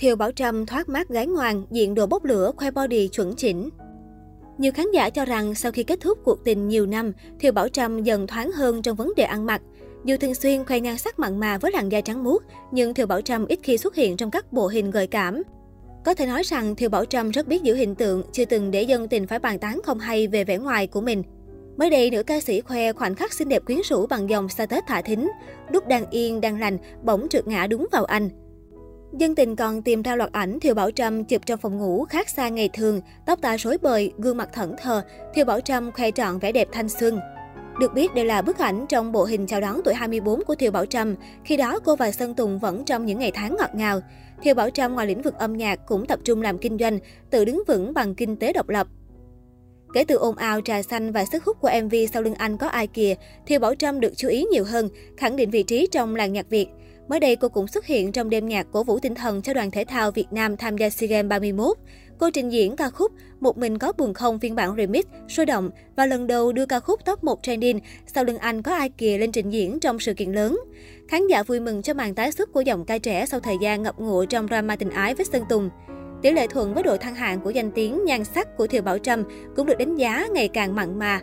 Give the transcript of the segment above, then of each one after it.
Thiều Bảo Trâm thoát mát gái ngoan, diện đồ bốc lửa, khoe body chuẩn chỉnh. Nhiều khán giả cho rằng sau khi kết thúc cuộc tình nhiều năm, Thiều Bảo Trâm dần thoáng hơn trong vấn đề ăn mặc. Dù thường xuyên khoe nhan sắc mặn mà với làn da trắng muốt, nhưng Thiều Bảo Trâm ít khi xuất hiện trong các bộ hình gợi cảm. Có thể nói rằng Thiều Bảo Trâm rất biết giữ hình tượng, chưa từng để dân tình phải bàn tán không hay về vẻ ngoài của mình. Mới đây, nữ ca sĩ khoe khoảnh khắc xinh đẹp quyến rũ bằng dòng status thả thính. Lúc đang yên, đang lành, bỗng trượt ngã đúng vào anh. Dân tình còn tìm ra loạt ảnh Thiều Bảo Trâm chụp trong phòng ngủ khác xa ngày thường, tóc tai rối bời, gương mặt thẫn thờ, Thiều Bảo Trâm khoe trọn vẻ đẹp thanh xuân. Được biết đây là bức ảnh trong bộ hình chào đón tuổi 24 của Thiều Bảo Trâm, khi đó cô và Sơn Tùng vẫn trong những ngày tháng ngọt ngào. Thiều Bảo Trâm ngoài lĩnh vực âm nhạc cũng tập trung làm kinh doanh, tự đứng vững bằng kinh tế độc lập. Kể từ ồn ào trà xanh và sức hút của MV Sau lưng anh có ai kìa, Thiều Bảo Trâm được chú ý nhiều hơn, khẳng định vị trí trong làng nhạc Việt. Mới đây, cô cũng xuất hiện trong đêm nhạc cổ vũ tinh thần cho đoàn thể thao Việt Nam tham gia SEA Games 31. Cô trình diễn ca khúc Một mình có buồn không phiên bản remix, sôi động và lần đầu đưa ca khúc top 1 trending Sau lưng anh có ai kìa lên trình diễn trong sự kiện lớn. Khán giả vui mừng cho màn tái xuất của giọng ca trẻ sau thời gian ngập ngụa trong drama tình ái với Sơn Tùng. Tỷ lệ thuận với độ thăng hạng của danh tiếng nhan sắc của Thiều Bảo Trâm cũng được đánh giá ngày càng mặn mà.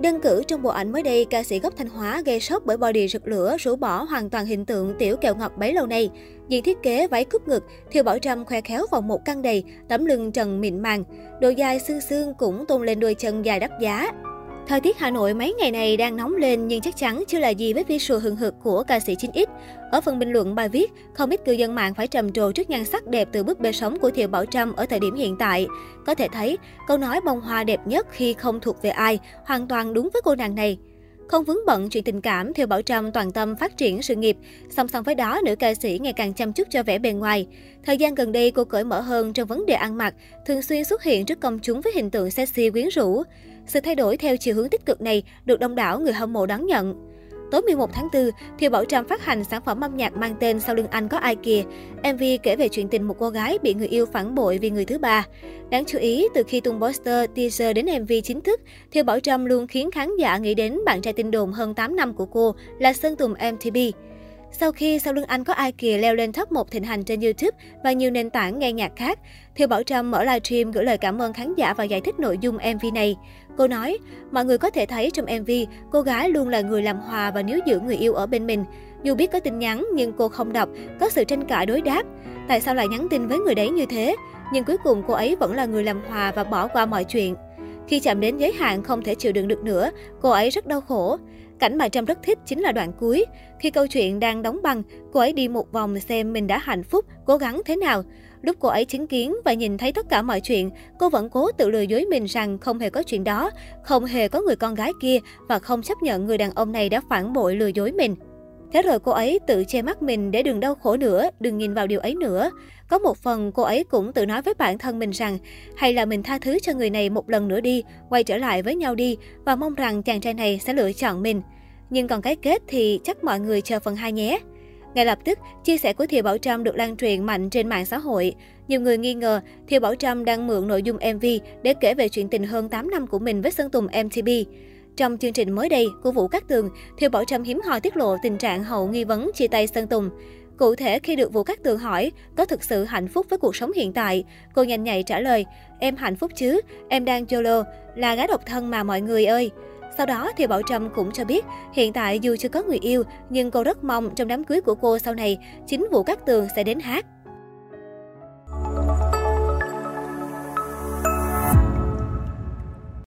Đơn cử trong bộ ảnh mới đây, ca sĩ gốc Thanh Hóa gây sốc bởi body rực lửa, rũ bỏ hoàn toàn hình tượng tiểu kẹo ngọt bấy lâu nay. Diện thiết kế váy cúp ngực, Thiều Bảo Trâm khoe khéo vòng một căng đầy, tấm lưng trần mịn màng. Độ dài xương xương cũng tôn lên đôi chân dài đắt giá. Thời tiết Hà Nội mấy ngày này đang nóng lên nhưng chắc chắn chưa là gì với visual hừng hực của ca sĩ 9X. Ở phần bình luận bài viết, không ít cư dân mạng phải trầm trồ trước nhan sắc đẹp từ bức bê sống của Thiều Bảo Trâm ở thời điểm hiện tại. Có thể thấy, câu nói bông hoa đẹp nhất khi không thuộc về ai hoàn toàn đúng với cô nàng này. Không vướng bận chuyện tình cảm, Thiều Bảo Trâm toàn tâm phát triển sự nghiệp. Song song với đó, nữ ca sĩ ngày càng chăm chút cho vẻ bề ngoài. Thời gian gần đây, cô cởi mở hơn trong vấn đề ăn mặc, thường xuyên xuất hiện trước công chúng với hình tượng sexy quyến rũ. Sự thay đổi theo chiều hướng tích cực này được đông đảo người hâm mộ đón nhận. Tối 11 tháng 4, Thiều Bảo Trâm phát hành sản phẩm âm nhạc mang tên Sau lưng anh có ai kìa. MV kể về chuyện tình một cô gái bị người yêu phản bội vì người thứ ba. Đáng chú ý, từ khi tung poster, teaser đến MV chính thức, Thiều Bảo Trâm luôn khiến khán giả nghĩ đến bạn trai tin đồn hơn 8 năm của cô là Sơn Tùng mtp. Sau khi Sau lưng anh có ai kìa leo lên top 1 thịnh hành trên YouTube và nhiều nền tảng nghe nhạc khác, Thiều Bảo Trâm mở livestream gửi lời cảm ơn khán giả và giải thích nội dung MV này. Cô nói, mọi người có thể thấy trong MV, cô gái luôn là người làm hòa và níu giữ người yêu ở bên mình. Dù biết có tin nhắn nhưng cô không đọc, có sự tranh cãi đối đáp. Tại sao lại nhắn tin với người đấy như thế? Nhưng cuối cùng cô ấy vẫn là người làm hòa và bỏ qua mọi chuyện. Khi chạm đến giới hạn không thể chịu đựng được nữa, cô ấy rất đau khổ. Cảnh mà Trâm rất thích chính là đoạn cuối. Khi câu chuyện đang đóng băng, cô ấy đi một vòng xem mình đã hạnh phúc, cố gắng thế nào. Lúc cô ấy chứng kiến và nhìn thấy tất cả mọi chuyện, cô vẫn cố tự lừa dối mình rằng không hề có chuyện đó, không hề có người con gái kia và không chấp nhận người đàn ông này đã phản bội lừa dối mình. Thế rồi cô ấy tự che mắt mình để đừng đau khổ nữa, đừng nhìn vào điều ấy nữa. Có một phần cô ấy cũng tự nói với bản thân mình rằng hay là mình tha thứ cho người này một lần nữa đi, quay trở lại với nhau đi và mong rằng chàng trai này sẽ lựa chọn mình. Nhưng còn cái kết thì chắc mọi người chờ phần 2 nhé. Ngay lập tức, chia sẻ của Thiều Bảo Trâm được lan truyền mạnh trên mạng xã hội. Nhiều người nghi ngờ Thiều Bảo Trâm đang mượn nội dung MV để kể về chuyện tình hơn 8 năm của mình với Sơn Tùng MTP. Trong chương trình mới đây của Vũ Cát Tường, Thiều Bảo Trâm hiếm hoi tiết lộ tình trạng hậu nghi vấn chia tay Sơn Tùng. Cụ thể khi được Vũ Cát Tường hỏi có thực sự hạnh phúc với cuộc sống hiện tại, cô nhanh nhạy trả lời, em hạnh phúc chứ, em đang YOLO, là gái độc thân mà mọi người ơi. Sau đó thì Bảo Trâm cũng cho biết, hiện tại dù chưa có người yêu, nhưng cô rất mong trong đám cưới của cô sau này, chính Vũ Cát Tường sẽ đến hát.